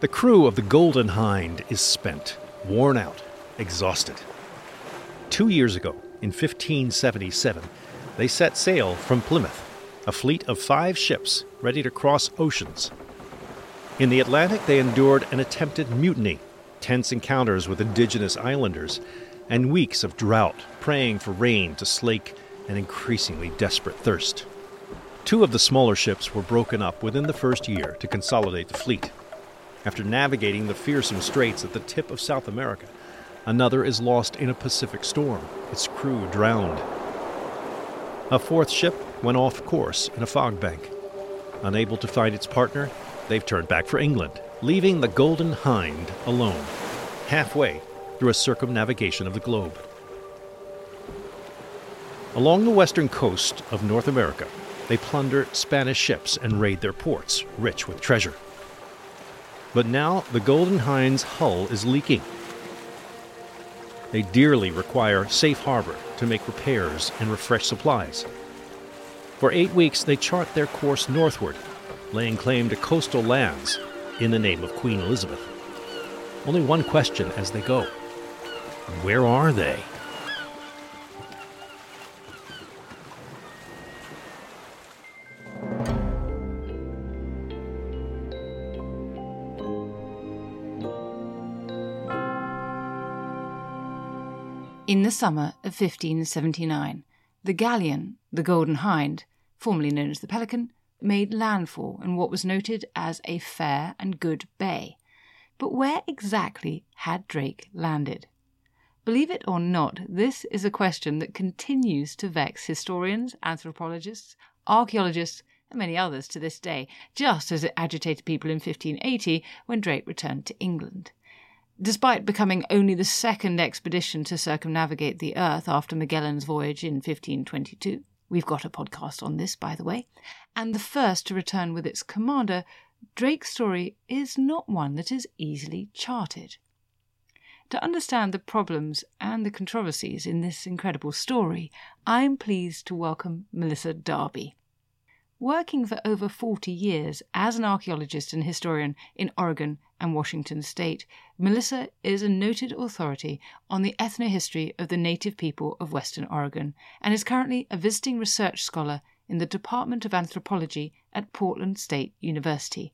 The crew of the Golden Hind is spent, worn out, exhausted. Two years ago, in 1577, they set sail from Plymouth, a fleet of five ships ready to cross oceans. In the Atlantic, they endured an attempted mutiny, tense encounters with indigenous islanders, and weeks of drought, praying for rain to slake an increasingly desperate thirst. Two of the smaller ships were broken up within the first year to consolidate the fleet. After navigating the fearsome straits at the tip of South America, another is lost in a Pacific storm, its crew drowned. A fourth ship went off course in a fog bank. Unable to find its partner, they've turned back for England, leaving the Golden Hind alone, halfway through a circumnavigation of the globe. Along the western coast of North America, they plunder Spanish ships and raid their ports, rich with treasure. But now the Golden Hind's hull is leaking. They dearly require safe harbor to make repairs and refresh supplies. For eight weeks, they chart their course northward, laying claim to coastal lands in the name of Queen Elizabeth. Only one question as they go Where are they? In the summer of 1579, the galleon, the Golden Hind, formerly known as the Pelican, made landfall in what was noted as a fair and good bay. But where exactly had Drake landed? Believe it or not, this is a question that continues to vex historians, anthropologists, archaeologists, and many others to this day, just as it agitated people in 1580 when Drake returned to England. Despite becoming only the second expedition to circumnavigate the Earth after Magellan's voyage in 1522, we've got a podcast on this, by the way, and the first to return with its commander, Drake's story is not one that is easily charted. To understand the problems and the controversies in this incredible story, I'm pleased to welcome Melissa Darby. Working for over 40 years as an archaeologist and historian in Oregon and Washington state, Melissa is a noted authority on the ethnohistory of the native people of Western Oregon and is currently a visiting research scholar in the Department of Anthropology at Portland State University.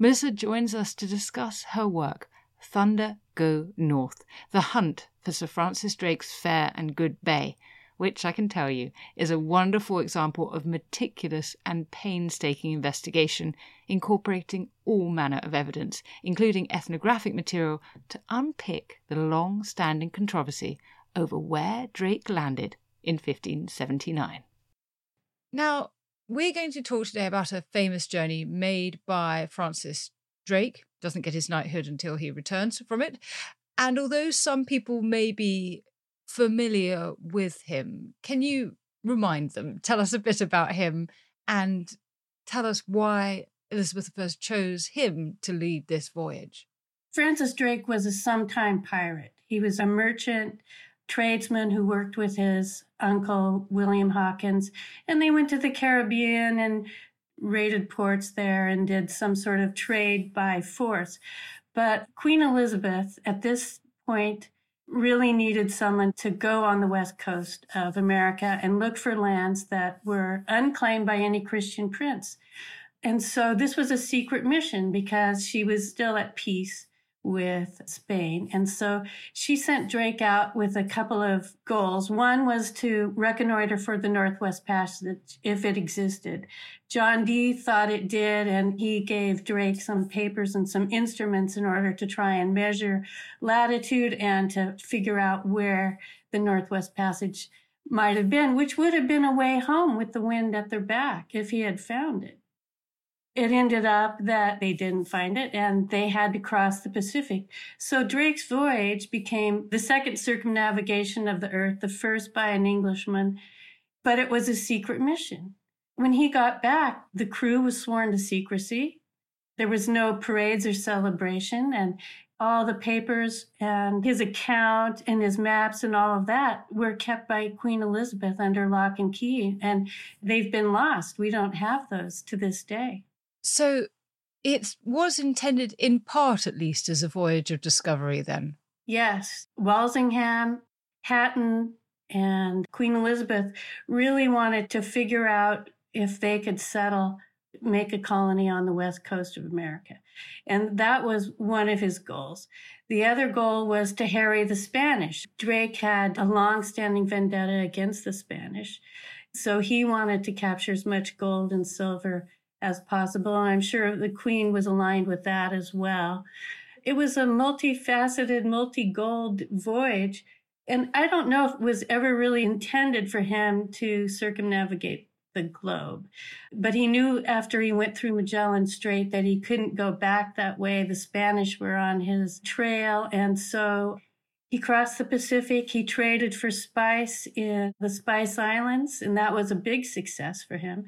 Melissa joins us to discuss her work, Thunder Go North The Hunt for Sir Francis Drake's Fair and Good Bay, which I can tell you is a wonderful example of meticulous and painstaking investigation, incorporating all manner of evidence, including ethnographic material, to unpick the long standing controversy over where Drake landed in 1579. Now, we're going to talk today about a famous journey made by Francis Drake. Doesn't get his knighthood until he returns from it. And although some people may be familiar with him. Can you remind them, tell us a bit about him, and tell us why Elizabeth I chose him to lead this voyage? Francis Drake was a sometime pirate. He was a merchant tradesman who worked with his uncle, William Hawkins, and they went to the Caribbean and raided ports there and did some sort of trade by force. But Queen Elizabeth, at this point, really needed someone to go on the west coast of America and look for lands that were unclaimed by any Christian prince. And so this was a secret mission because she was still at peace with Spain. And so she sent Drake out with a couple of goals. One was to reconnoiter for the Northwest Passage if it existed. John Dee thought it did, and he gave Drake some papers and some instruments in order to try and measure latitude and to figure out where the Northwest Passage might have been, which would have been a way home with the wind at their back if he had found it it ended up that they didn't find it and they had to cross the Pacific. So Drake's voyage became the second circumnavigation of the earth, the first by an Englishman, but it was a secret mission. When he got back, the crew was sworn to secrecy. There was no parades or celebration and all the papers and his account and his maps and all of that were kept by Queen Elizabeth under lock and key and they've been lost. We don't have those to this day. So It was intended, in part at least, as a voyage of discovery then. Yes. Walsingham, Hatton, and Queen Elizabeth really wanted to figure out if they could settle, make a colony on the west coast of America. And that was one of his goals. The other goal was to harry the Spanish. Drake had a long-standing vendetta against the Spanish. So he wanted to capture as much gold and silver as possible. I'm sure the Queen was aligned with that as well. It was a multifaceted, multi gold voyage. And I don't know if it was ever really intended for him to circumnavigate the globe. But he knew after he went through Magellan Strait that he couldn't go back that way. The Spanish were on his trail. And so he crossed the Pacific. He traded for spice in the Spice Islands, and that was a big success for him.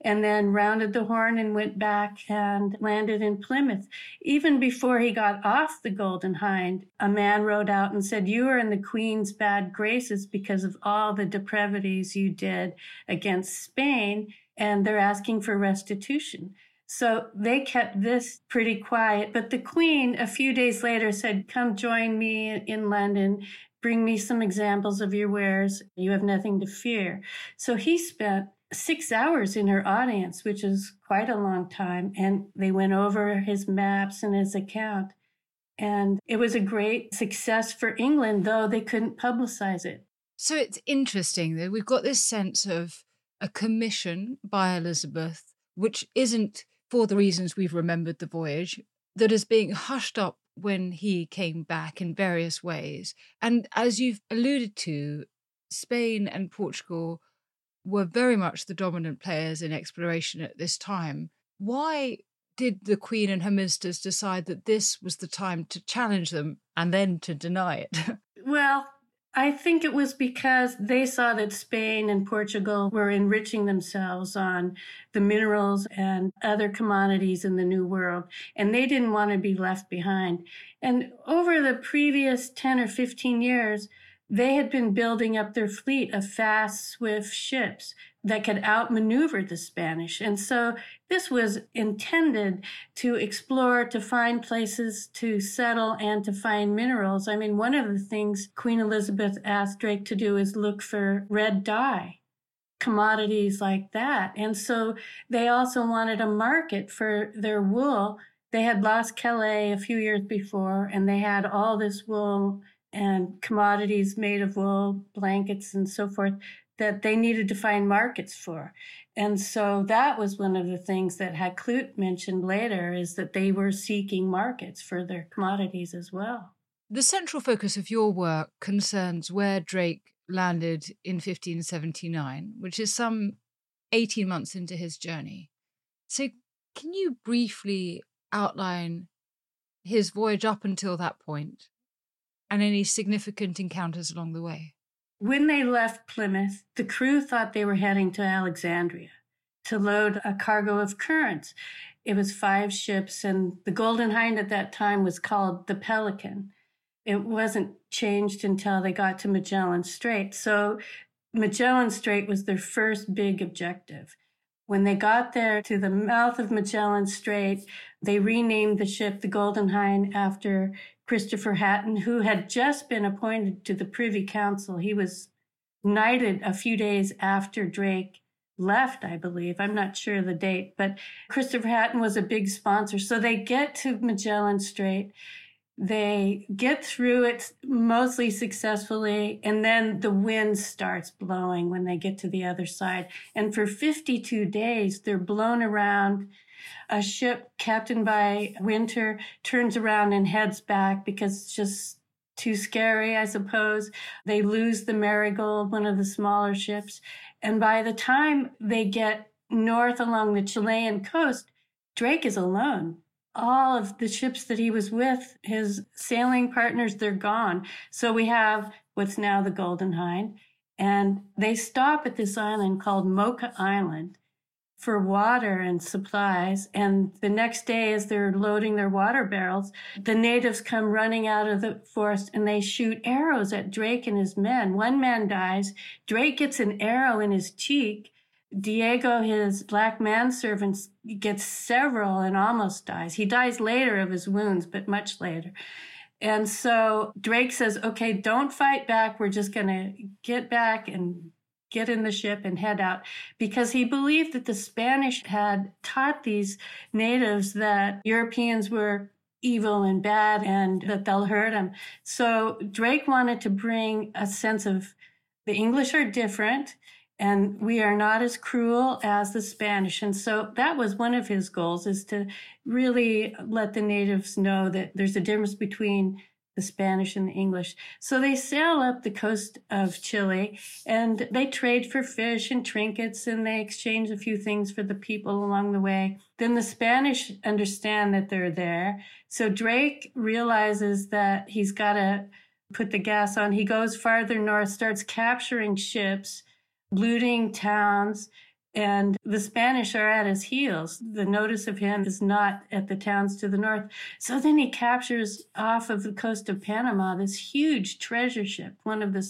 And then rounded the horn and went back and landed in Plymouth. Even before he got off the Golden Hind, a man rode out and said, You are in the Queen's bad graces because of all the depravities you did against Spain, and they're asking for restitution. So they kept this pretty quiet. But the Queen, a few days later, said, Come join me in London. Bring me some examples of your wares. You have nothing to fear. So he spent six hours in her audience, which is quite a long time. And they went over his maps and his account. And it was a great success for England, though they couldn't publicize it. So it's interesting that we've got this sense of a commission by Elizabeth, which isn't for the reasons we've remembered the voyage, that is being hushed up when he came back in various ways. And as you've alluded to, Spain and Portugal were very much the dominant players in exploration at this time. Why did the Queen and her ministers decide that this was the time to challenge them and then to deny it? Well, I think it was because they saw that Spain and Portugal were enriching themselves on the minerals and other commodities in the New World, and they didn't want to be left behind. And over the previous 10 or 15 years, they had been building up their fleet of fast, swift ships that could outmaneuver the Spanish. And so this was intended to explore, to find places to settle and to find minerals. I mean, one of the things Queen Elizabeth asked Drake to do is look for red dye commodities like that. And so they also wanted a market for their wool. They had lost Calais a few years before and they had all this wool and commodities made of wool, blankets and so forth that they needed to find markets for. And so that was one of the things that Hakluyt mentioned later is that they were seeking markets for their commodities as well. The central focus of your work concerns where Drake landed in 1579, which is some 18 months into his journey. So, can you briefly outline his voyage up until that point and any significant encounters along the way? When they left Plymouth, the crew thought they were heading to Alexandria to load a cargo of currants. It was five ships, and the Golden Hind at that time was called the Pelican. It wasn't changed until they got to Magellan Strait. So Magellan Strait was their first big objective. When they got there to the mouth of Magellan Strait, they renamed the ship the Golden Hind after Christopher Hatton, who had just been appointed to the Privy Council. He was knighted a few days after Drake left, I believe. I'm not sure the date, but Christopher Hatton was a big sponsor. So they get to Magellan Strait. They get through it mostly successfully, and then the wind starts blowing when they get to the other side. And for 52 days, they're blown around a ship captained by Winter turns around and heads back because it's just too scary, I suppose. They lose the Marigold, one of the smaller ships. And by the time they get north along the Chilean coast, Drake is alone. All of the ships that he was with, his sailing partners, they're gone. So we have what's now the Golden Hind. And they stop at this island called Mocha Island for water and supplies. And the next day, as they're loading their water barrels, the natives come running out of the forest and they shoot arrows at Drake and his men. One man dies. Drake gets an arrow in his cheek. Diego, his black manservant, gets several and almost dies. He dies later of his wounds, but much later. And so Drake says, okay, don't fight back. We're just going to get back and get in the ship and head out because he believed that the Spanish had taught these natives that Europeans were evil and bad and that they'll hurt him. So Drake wanted to bring a sense of the English are different and we are not as cruel as the Spanish. And so that was one of his goals is to really let the natives know that there's a difference between the Spanish and the English. So they sail up the coast of Chile and they trade for fish and trinkets and they exchange a few things for the people along the way. Then the Spanish understand that they're there. So Drake realizes that he's got to put the gas on. He goes farther north, starts capturing ships, looting towns, and the Spanish are at his heels. The notice of him is not at the towns to the north. So then he captures off of the coast of Panama this huge treasure ship, one of the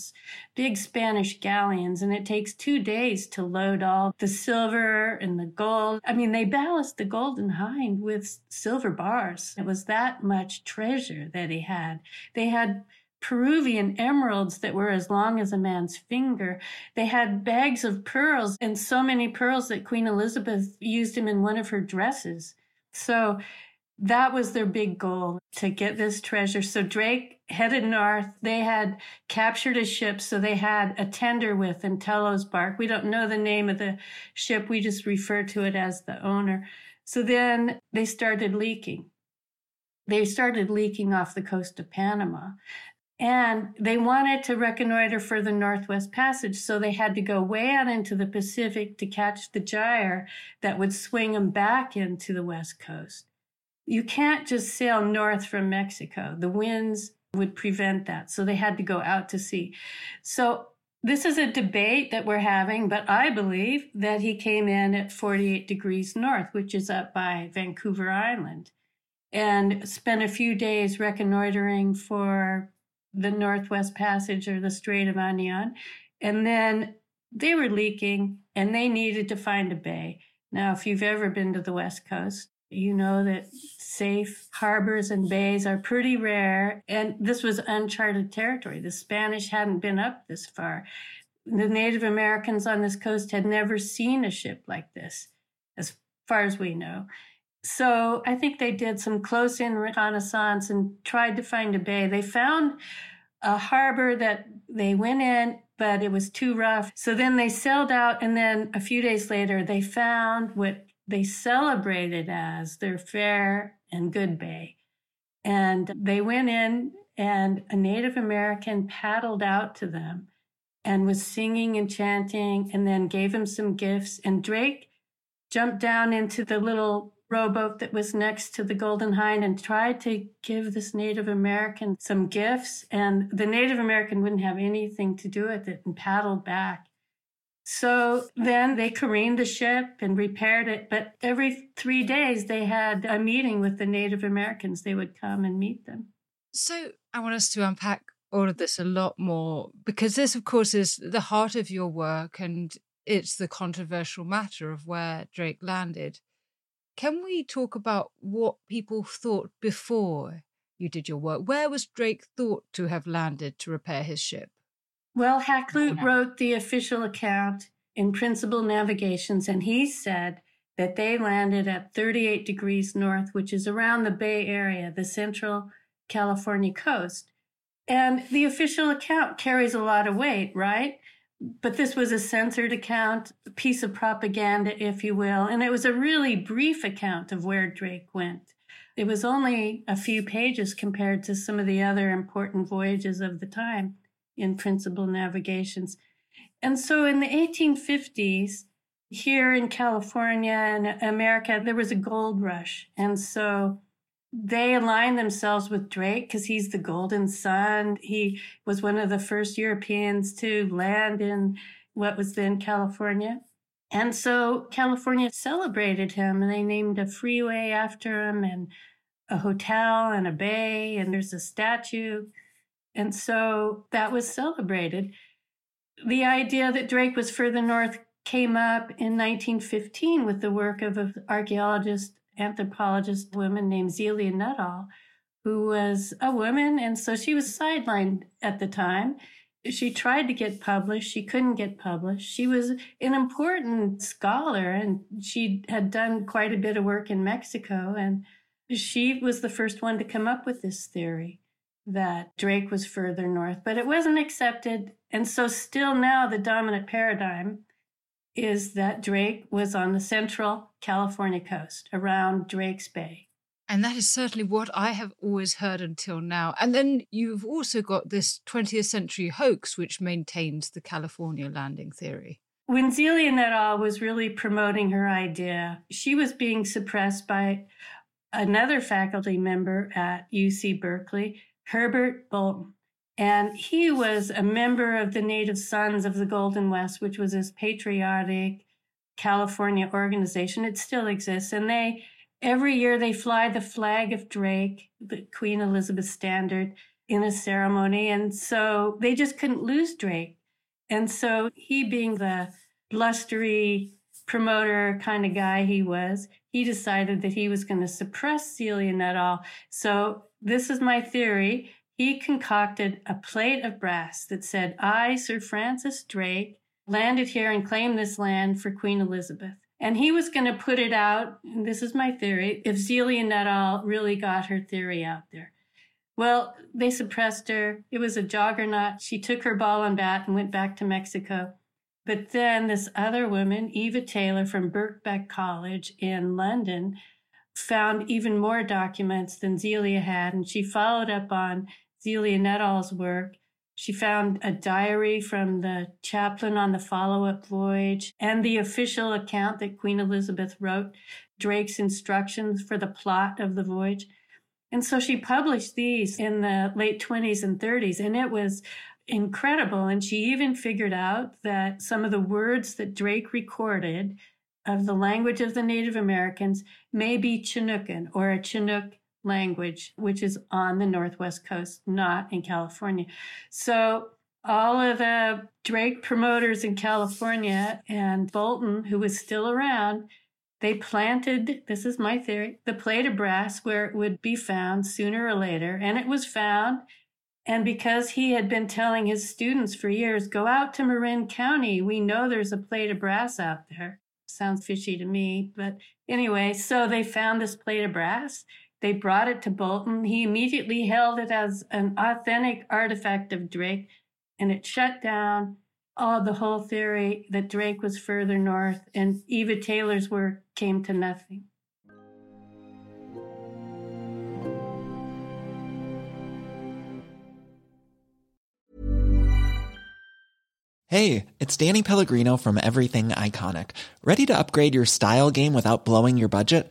big Spanish galleons, and it takes two days to load all the silver and the gold. I mean, they ballast the Golden Hind with silver bars. It was that much treasure that he had. They had Peruvian emeralds that were as long as a man's finger. They had bags of pearls and so many pearls that Queen Elizabeth used them in one of her dresses. So that was their big goal to get this treasure. So Drake headed north. They had captured a ship, so they had a tender with Entelos bark. We don't know the name of the ship. We just refer to it as the owner. So then they started leaking. They started leaking off the coast of Panama. And they wanted to reconnoiter for the Northwest Passage, so they had to go way out into the Pacific to catch the gyre that would swing them back into the West Coast. You can't just sail north from Mexico. The winds would prevent that. So they had to go out to sea. So this is a debate that we're having, but I believe that he came in at 48 degrees north, which is up by Vancouver Island, and spent a few days reconnoitering for the Northwest Passage or the Strait of Anian. And then they were leaking and they needed to find a bay. Now, if you've ever been to the West Coast, you know that safe harbors and bays are pretty rare. And this was uncharted territory. The Spanish hadn't been up this far. The Native Americans on this coast had never seen a ship like this, as far as we know. So I think they did some close in reconnaissance and tried to find a bay. They found a harbor that they went in, but it was too rough. So then they sailed out, and then a few days later, they found what they celebrated as their fair and good bay. And they went in, and a Native American paddled out to them and was singing and chanting, and then gave him some gifts. And Drake jumped down into the little rowboat that was next to the Golden Hind and tried to give this Native American some gifts. And the Native American wouldn't have anything to do with it and paddled back. So then they careened the ship and repaired it. But every three days, they had a meeting with the Native Americans. They would come and meet them. So I want us to unpack all of this a lot more because this, of course, is the heart of your work and it's the controversial matter of where Drake landed. Can we talk about what people thought before you did your work? Where was Drake thought to have landed to repair his ship? Well, Hakluyt wrote the official account in Principal Navigations, and he said that they landed at 38 degrees north, which is around the Bay Area, the central California coast. And the official account carries a lot of weight, right? But this was a censored account, a piece of propaganda, if you will. And it was a really brief account of where Drake went. It was only a few pages compared to some of the other important voyages of the time in principal navigations. And so in the 1850s, here in California and America, there was a gold rush. And so they aligned themselves with Drake because he's the golden son. He was one of the first Europeans to land in what was then California. And so California celebrated him and they named a freeway after him and a hotel and a bay and there's a statue. And so that was celebrated. The idea that Drake was further north came up in 1915 with the work of an archaeologist, anthropologist woman named Zelia Nuttall, who was a woman. And so she was sidelined at the time. She tried to get published. She couldn't get published. She was an important scholar and she had done quite a bit of work in Mexico. And she was the first one to come up with this theory that Drake was further north, but it wasn't accepted. And so, still now, the dominant paradigm is that Drake was on the central California coast around Drake's Bay. And that is certainly what I have always heard until now. And then you've also got this 20th century hoax, which maintains the California landing theory. When Zelia Nuttall was really promoting her idea, she was being suppressed by another faculty member at UC Berkeley, Herbert Bolton. And he was a member of the Native Sons of the Golden West, which was this patriotic California organization. It still exists. And they, every year, they fly the flag of Drake, the Queen Elizabeth standard, in a ceremony. And so they just couldn't lose Drake. And so he, being the blustery promoter kind of guy he was, he decided that he was going to suppress Zelia Nuttall. So this is my theory. He concocted a plate of brass that said, I, Sir Francis Drake, landed here and claimed this land for Queen Elizabeth. And he was going to put it out, this is my theory, if Zelia Nuttall really got her theory out there. Well, they suppressed her. It was a juggernaut. She took her ball and bat and went back to Mexico. But then this other woman, Eva Taylor from Birkbeck College in London, found even more documents than Zelia had, and she followed up on Zelia Nuttall's work. She found a diary from the chaplain on the follow up voyage and the official account that Queen Elizabeth wrote, Drake's instructions for the plot of the voyage. And so she published these in the late 20s and 30s, and it was incredible. And she even figured out that some of the words that Drake recorded of the language of the Native Americans may be Chinookan or a Chinook language, which is on the Northwest coast, not in California. So all of the Drake promoters in California and Bolton, who was still around, they planted, this is my theory, the plate of brass where it would be found sooner or later. And it was found and because he had been telling his students for years, go out to Marin County. We know there's a plate of brass out there. Sounds fishy to me. But anyway, so they found this plate of brass. They brought it to Bolton. He immediately held it as an authentic artifact of Drake, and it shut down all the whole theory that Drake was further north, and Eva Taylor's work came to nothing. Hey, it's Danny Pellegrino from Everything Iconic. Ready to upgrade your style game without blowing your budget?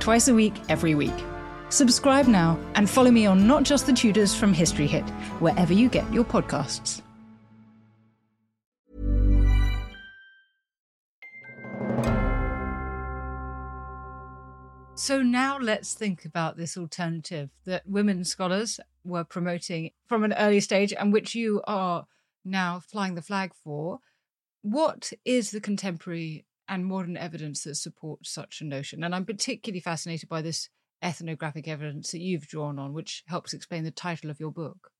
Twice a week, every week. Subscribe now and follow me on Not Just the Tudors from History Hit, wherever you get your podcasts. So now let's think about this alternative that women scholars were promoting from an early stage and which you are now flying the flag for. What is the contemporary and modern evidence that supports such a notion? And I'm particularly fascinated by this ethnographic evidence that you've drawn on, which helps explain the title of your book.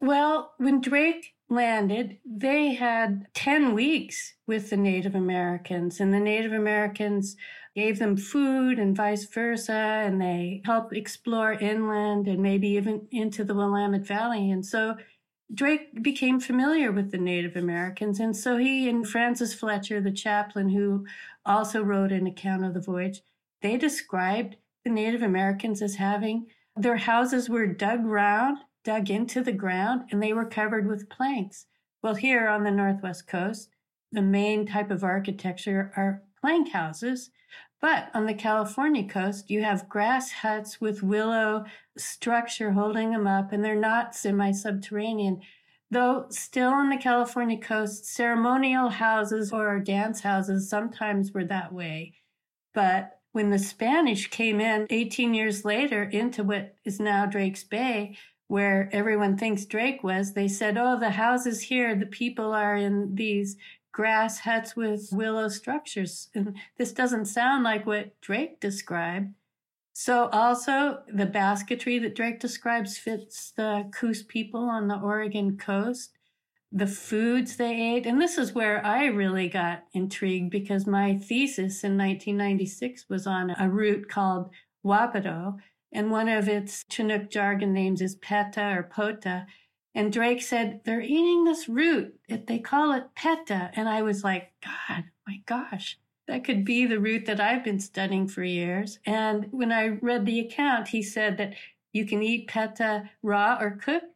Well, when Drake landed, they had 10 weeks with the Native Americans, and the Native Americans gave them food and vice versa, and they helped explore inland and maybe even into the Willamette Valley. And so Drake became familiar with the Native Americans. And so he and Francis Fletcher, the chaplain who also wrote an account of the voyage, they described the Native Americans as having their houses were dug round, dug into the ground, and they were covered with planks. Well, here on the Northwest Coast, the main type of architecture are plank houses. But on the California coast, you have grass huts with willow structure holding them up, and they're not semi subterranean. Though still on the California coast, ceremonial houses or dance houses sometimes were that way. But when the Spanish came in 18 years later into what is now Drake's Bay, where everyone thinks Drake was, they said, Oh, the houses here, the people are in these grass huts with willow structures. And this doesn't sound like what Drake described. So also the basketry that Drake describes fits the Coos people on the Oregon coast, the foods they ate. And this is where I really got intrigued because my thesis in 1996 was on a root called Wapato. And one of its Chinook jargon names is Peta or Pota. And Drake said, they're eating this root. They call it peta. And I was like, God, my gosh, that could be the root that I've been studying for years. And when I read the account, he said that you can eat peta raw or cooked.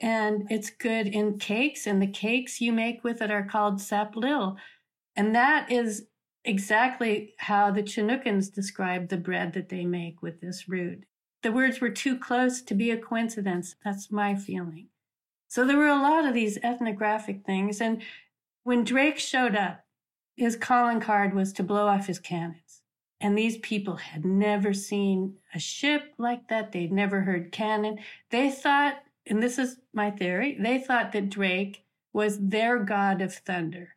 And it's good in cakes. And the cakes you make with it are called saplil. And that is exactly how the Chinookans describe the bread that they make with this root. The words were too close to be a coincidence. That's my feeling. So there were a lot of these ethnographic things. And when Drake showed up, his calling card was to blow off his cannons. And these people had never seen a ship like that. They'd never heard cannon. They thought, and this is my theory, they thought that Drake was their god of thunder.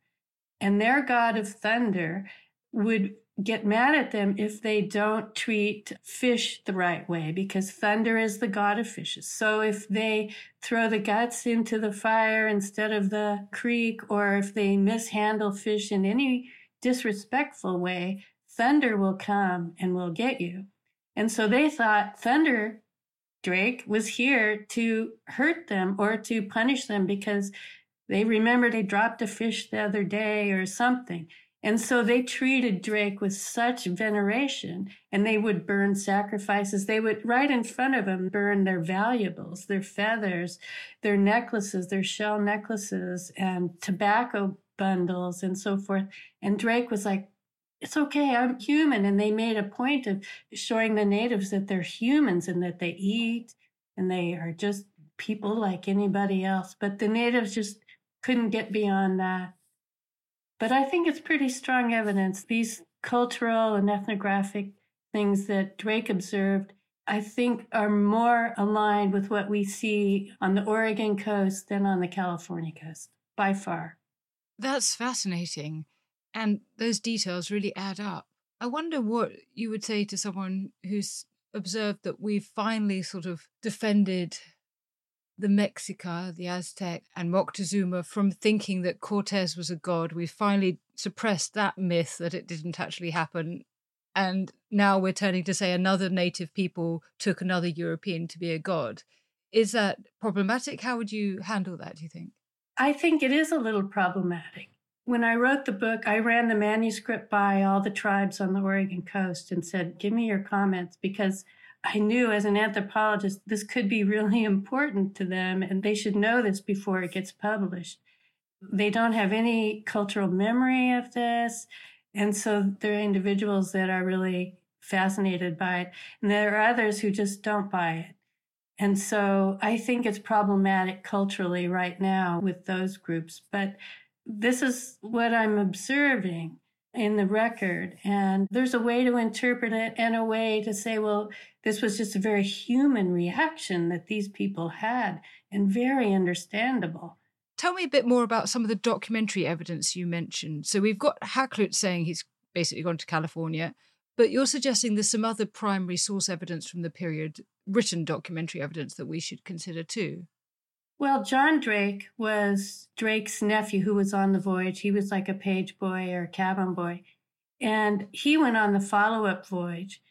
And their god of thunder would get mad at them if they don't treat fish the right way because thunder is the god of fishes. So if they throw the guts into the fire instead of the creek, or if they mishandle fish in any disrespectful way, thunder will come and will get you. And so they thought thunder Drake was here to hurt them or to punish them because they remembered they dropped a fish the other day or something. And so they treated Drake with such veneration and they would burn sacrifices. They would, right in front of him, burn their valuables, their feathers, their necklaces, their shell necklaces and tobacco bundles and so forth. And Drake was like, it's okay. I'm human. And they made a point of showing the natives that they're humans and that they eat and they are just people like anybody else. But the natives just couldn't get beyond that. But I think it's pretty strong evidence. These cultural and ethnographic things that Drake observed, I think, are more aligned with what we see on the Oregon coast than on the California coast, by far. That's fascinating. And those details really add up. I wonder what you would say to someone who's observed that we've finally sort of defended the Mexica, the Aztec, and Moctezuma from thinking that Cortez was a god. We finally suppressed that myth that it didn't actually happen. And now we're turning to say another native people took another European to be a god. Is that problematic? How would you handle that, do you think? I think it is a little problematic. When I wrote the book, I ran the manuscript by all the tribes on the Oregon coast and said, Give me your comments because I knew as an anthropologist, this could be really important to them and they should know this before it gets published. They don't have any cultural memory of this. And so there are individuals that are really fascinated by it. And there are others who just don't buy it. And so I think it's problematic culturally right now with those groups. But this is what I'm observing in the record. And there's a way to interpret it and a way to say, well, this was just a very human reaction that these people had and very understandable. Tell me a bit more about some of the documentary evidence you mentioned. So we've got Hakluyt saying he's basically gone to California, but you're suggesting there's some other primary source evidence from the period, written documentary evidence that we should consider too. Well, John Drake was Drake's nephew who was on the voyage. He was like a page boy or cabin boy. And he went on the follow up voyage,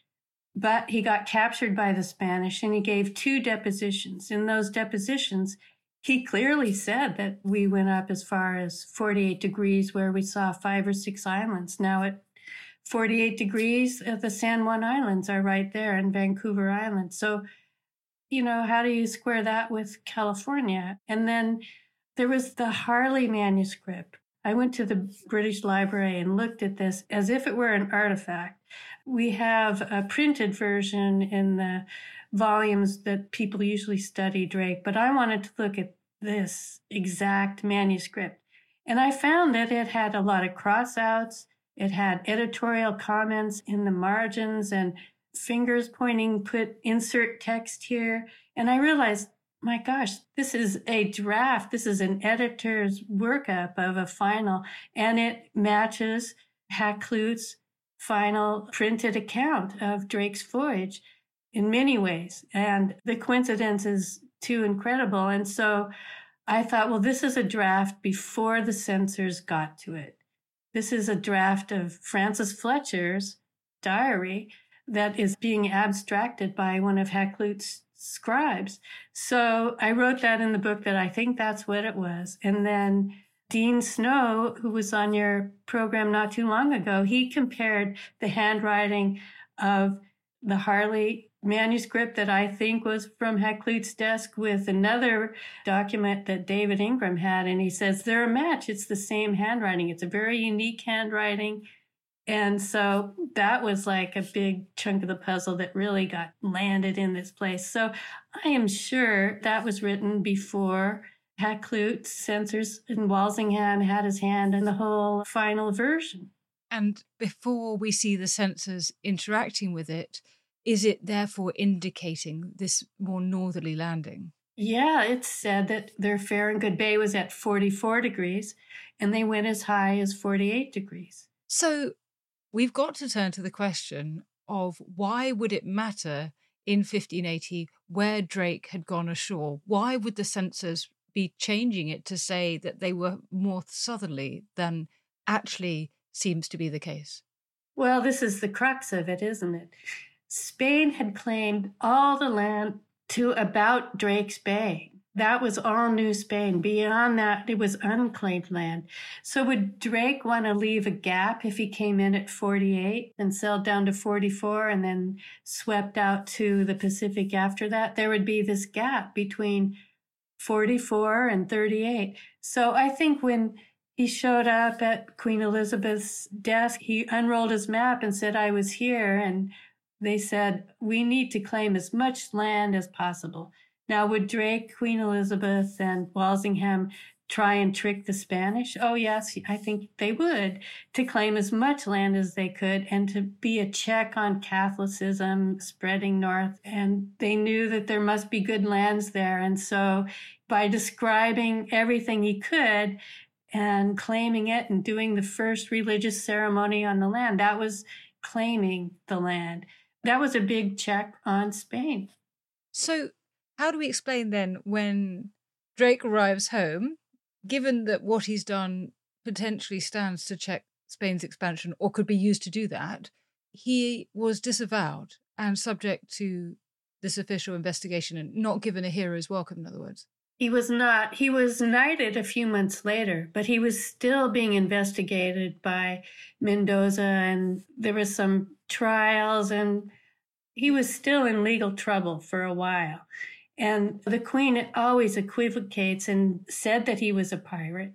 but he got captured by the Spanish and he gave two depositions. In those depositions, he clearly said that we went up as far as 48 degrees, where we saw five or six islands. Now, at 48 degrees, uh, the San Juan Islands are right there and Vancouver Island. So, you know, how do you square that with California? And then there was the Harley manuscript. I went to the British Library and looked at this as if it were an artifact. We have a printed version in the volumes that people usually study Drake, but I wanted to look at this exact manuscript. And I found that it had a lot of crossouts. It had editorial comments in the margins and fingers pointing, put insert text here. And I realized, my gosh, this is a draft. This is an editor's workup of a final, and it matches Hakluyt's final printed account of Drake's voyage in many ways. And the coincidence is too incredible. And so I thought, well, this is a draft before the censors got to it. This is a draft of Francis Fletcher's diary that is being abstracted by one of Hakluyt's scribes. So I wrote that in the book that I think that's what it was. And then Dean Snow, who was on your program not too long ago, he compared the handwriting of the Harley manuscript that I think was from Hakluyt's desk with another document that David Ingram had. And he says they're a match. It's the same handwriting. It's a very unique handwriting. And so that was like a big chunk of the puzzle that really got landed in this place. So I am sure that was written before Hakluyt, censors in Walsingham had his hand in the whole final version. And before we see the censors interacting with it, is it therefore indicating this more northerly landing? Yeah, it said that their fair and Good Bay was at 44 degrees and they went as high as 48 degrees. So we've got to turn to the question of why would it matter in 1580 where Drake had gone ashore? Why would the censors be changing it to say that they were more southerly than actually seems to be the case? Well, this is the crux of it, isn't it? Spain had claimed all the land to about Drake's Bay. That was all New Spain. Beyond that, it was unclaimed land. So would Drake want to leave a gap if he came in at 48 and sailed down to 44 and then swept out to the Pacific after that? There would be this gap between 44 and 38. So I think when he showed up at Queen Elizabeth's desk, he unrolled his map and said, I was here. And they said, we need to claim as much land as possible. Now, would Drake, Queen Elizabeth, and Walsingham try and trick the Spanish? Oh, yes, I think they would to claim as much land as they could and to be a check on Catholicism spreading north. And they knew that there must be good lands there. And so by describing everything he could and claiming it and doing the first religious ceremony on the land, that was claiming the land. That was a big check on Spain. So, how do we explain then when Drake arrives home, given that what he's done potentially stands to check Spain's expansion or could be used to do that, he was disavowed and subject to this official investigation and not given a hero's welcome, in other words? He was not. He was knighted a few months later, but he was still being investigated by Mendoza, and there were some trials, and he was still in legal trouble for a while. And the queen always equivocates and said that he was a pirate,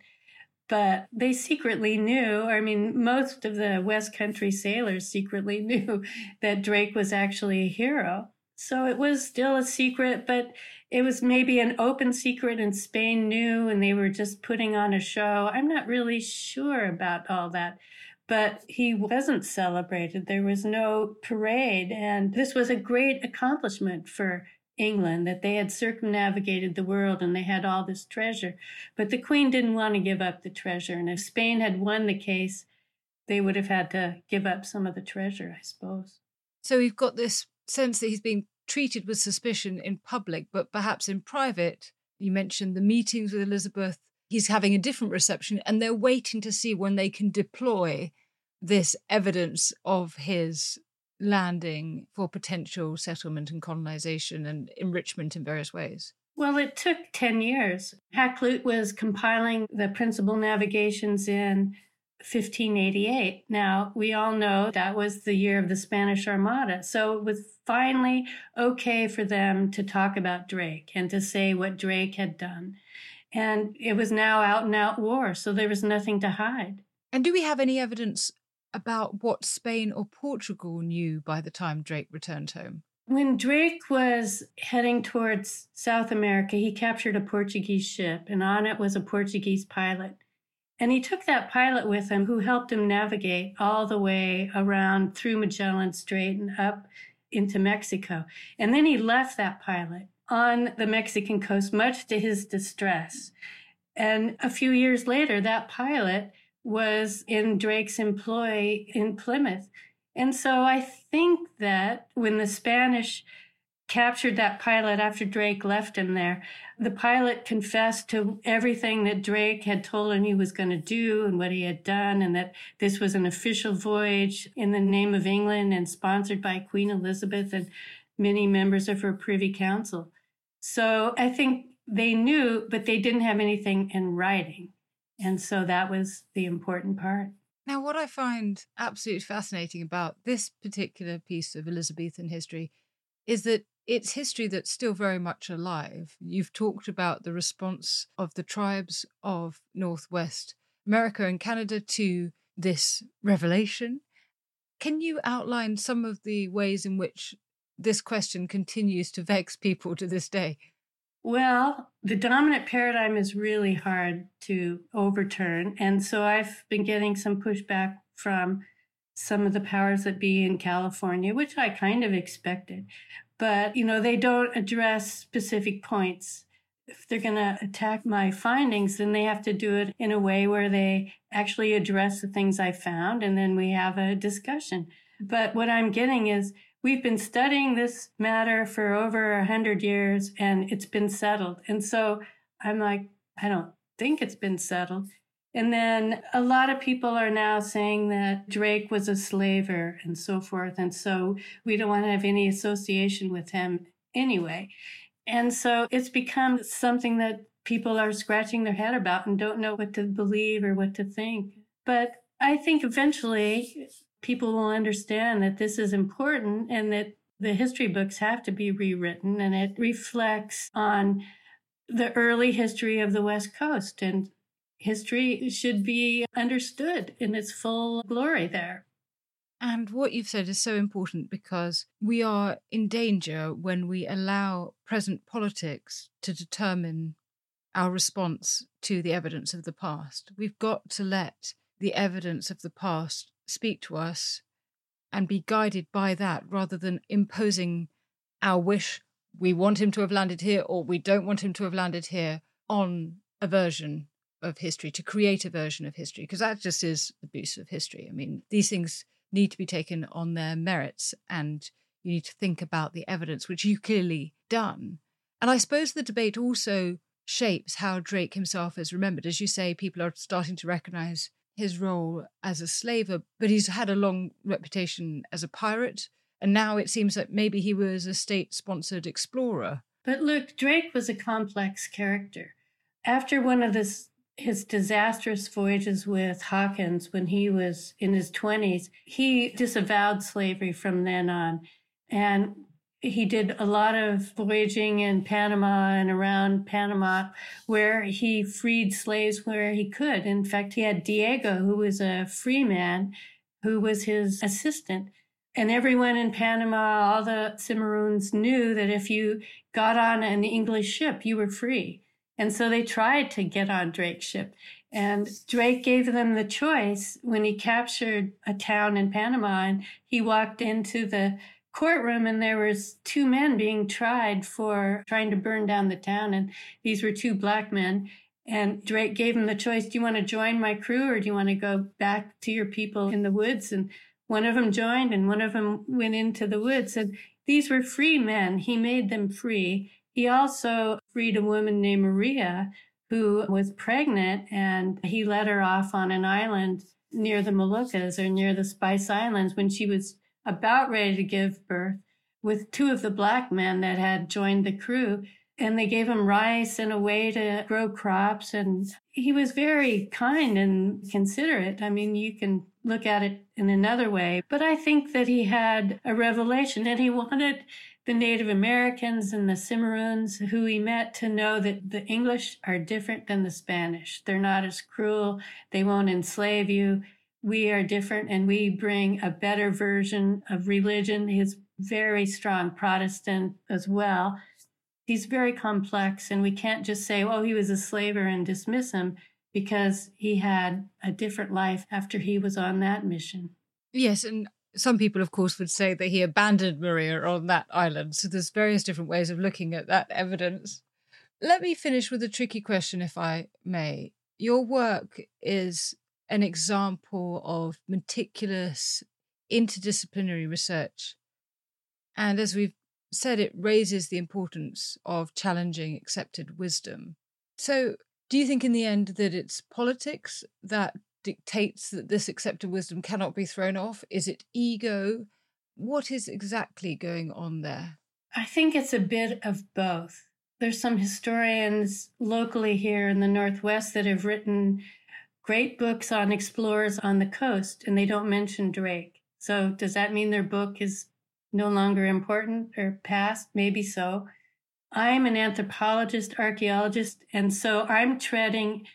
but they secretly knew. I mean, most of the West Country sailors secretly knew that Drake was actually a hero. So it was still a secret, but it was maybe an open secret and Spain knew and they were just putting on a show. I'm not really sure about all that but he wasn't celebrated. There was no parade. And this was a great accomplishment for England that they had circumnavigated the world and they had all this treasure. But the Queen didn't want to give up the treasure. And if Spain had won the case, they would have had to give up some of the treasure, I suppose. So we've got this sense that he's being treated with suspicion in public, but perhaps in private, You mentioned the meetings with Elizabeth. He's having a different reception, and they're waiting to see when they can deploy this evidence of his landing for potential settlement and colonization and enrichment in various ways. Well, it took 10 years. Hakluyt was compiling the principal navigations in 1588. Now, we all know that was the year of the Spanish Armada. So it was finally okay for them to talk about Drake and to say what Drake had done. And it was now out and out war, so there was nothing to hide. And do we have any evidence about what Spain or Portugal knew by the time Drake returned home? When Drake was heading towards South America, he captured a Portuguese ship, and on it was a Portuguese pilot. And he took that pilot with him who helped him navigate all the way around through Magellan Strait and up into Mexico. And then he left that pilot on the Mexican coast, much to his distress. And a few years later, that pilot was in Drake's employ in Plymouth. And so I think that when the Spanish captured that pilot after Drake left him there, the pilot confessed to everything that Drake had told him he was going to do and what he had done, and that this was an official voyage in the name of England and sponsored by Queen Elizabeth and many members of her Privy Council. So I think they knew, but they didn't have anything in writing. And so that was the important part. Now, what I find absolutely fascinating about this particular piece of Elizabethan history is that it's history that's still very much alive. You've talked about the response of the tribes of Northwest America and Canada to this revelation. Can you outline some of the ways in which this question continues to vex people to this day? Well, the dominant paradigm is really hard to overturn. And so I've been getting some pushback from some of the powers that be in California, which I kind of expected. But, you know, they don't address specific points. If they're going to attack my findings, then they have to do it in a way where they actually address the things I found and then we have a discussion. But what I'm getting is we've been studying this matter for over a hundred years and it's been settled. And so I'm like, I don't think it's been settled. And then a lot of people are now saying that Drake was a slaver and so forth. And so we don't want to have any association with him anyway. And so it's become something that people are scratching their head about and don't know what to believe or what to think. But I think eventually people will understand that this is important and that the history books have to be rewritten and it reflects on the early history of the West Coast and history should be understood in its full glory there. And what you've said is so important because we are in danger when we allow present politics to determine our response to the evidence of the past. We've got to let the evidence of the past speak to us and be guided by that rather than imposing our wish we want him to have landed here or we don't want him to have landed here on a version of history to create a version of history because that just is abuse of history. I mean these things need to be taken on their merits and you need to think about the evidence which you've clearly done. And i suppose the debate also shapes how drake himself is remembered. As you say people are starting to recognize his role as a slaver, but he's had a long reputation as a pirate. And now it seems that maybe he was a state sponsored explorer. But look, Drake was a complex character. After one of this, his disastrous voyages with Hawkins when he was in his 20s, he disavowed slavery from then on. And he did a lot of voyaging in Panama and around Panama where he freed slaves where he could. In fact, he had Diego, who was a free man, who was his assistant. And everyone in Panama, all the Cimarrones knew that if you got on an English ship, you were free. And so they tried to get on Drake's ship. And Drake gave them the choice when he captured a town in Panama and he walked into the courtroom and there was two men being tried for trying to burn down the town and these were two black men. And Drake gave them the choice do you want to join my crew or do you want to go back to your people in the woods? And one of them joined and one of them went into the woods. And these were free men. He made them free. He also freed a woman named Maria who was pregnant and he let her off on an island near the Moluccas or near the Spice Islands when she was about ready to give birth with two of the black men that had joined the crew. And they gave him rice and a way to grow crops. And he was very kind and considerate. I mean, you can look at it in another way, but I think that he had a revelation and he wanted the Native Americans and the Cimarrones who he met to know that the English are different than the Spanish. They're not as cruel. They won't enslave you. We are different and we bring a better version of religion. He's very strong Protestant as well. He's very complex and we can't just say, oh, he was a slaver and dismiss him because he had a different life after he was on that mission. Yes, and some people, of course, would say that he abandoned Maria on that island. So there's various different ways of looking at that evidence. Let me finish with a tricky question, if I may. Your work is an example of meticulous interdisciplinary research. And as we've said, it raises the importance of challenging accepted wisdom. So, do you think in the end that it's politics that dictates that this accepted wisdom cannot be thrown off? Is it ego? What is exactly going on there? I think it's a bit of both. There's some historians locally here in the Northwest that have written great books on explorers on the coast, and they don't mention Drake. So, does that mean their book is no longer important or past? Maybe so. I'm an anthropologist, archaeologist, and so I'm treading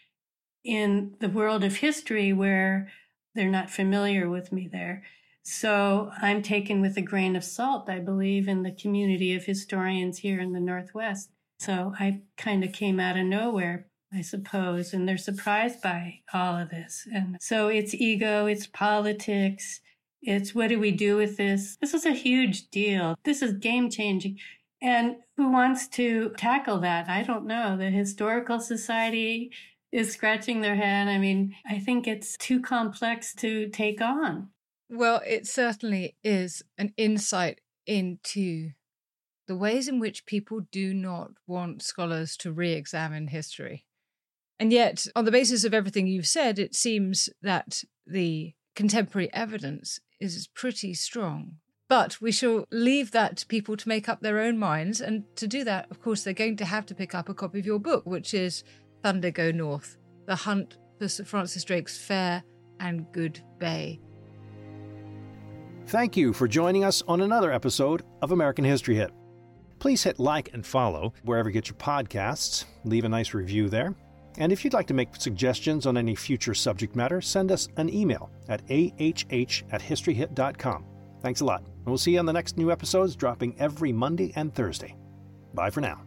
in the world of history where they're not familiar with me there. So I'm taken with a grain of salt, I believe, in the community of historians here in the Northwest. So I kind of came out of nowhere, I suppose, and they're surprised by all of this. And so it's ego, it's politics, it's what do we do with this? This is a huge deal. This is game changing. And who wants to tackle that? I don't know. The Historical Society is scratching their head. I mean, I think it's too complex to take on. Well, it certainly is an insight into the ways in which people do not want scholars to re examine history. And yet, on the basis of everything you've said, it seems that the contemporary evidence is pretty strong. But we shall leave that to people to make up their own minds. And to do that, of course, they're going to have to pick up a copy of your book, which is Thunder Go North The Hunt for Sir Francis Drake's Fair and Good Bay. Thank you for joining us on another episode of American History Hit. Please hit like and follow wherever you get your podcasts. Leave a nice review there. And if you'd like to make suggestions on any future subject matter, send us an email at ahh at historyhit.com. Thanks a lot. And we'll see you on the next new episodes dropping every Monday and Thursday. Bye for now.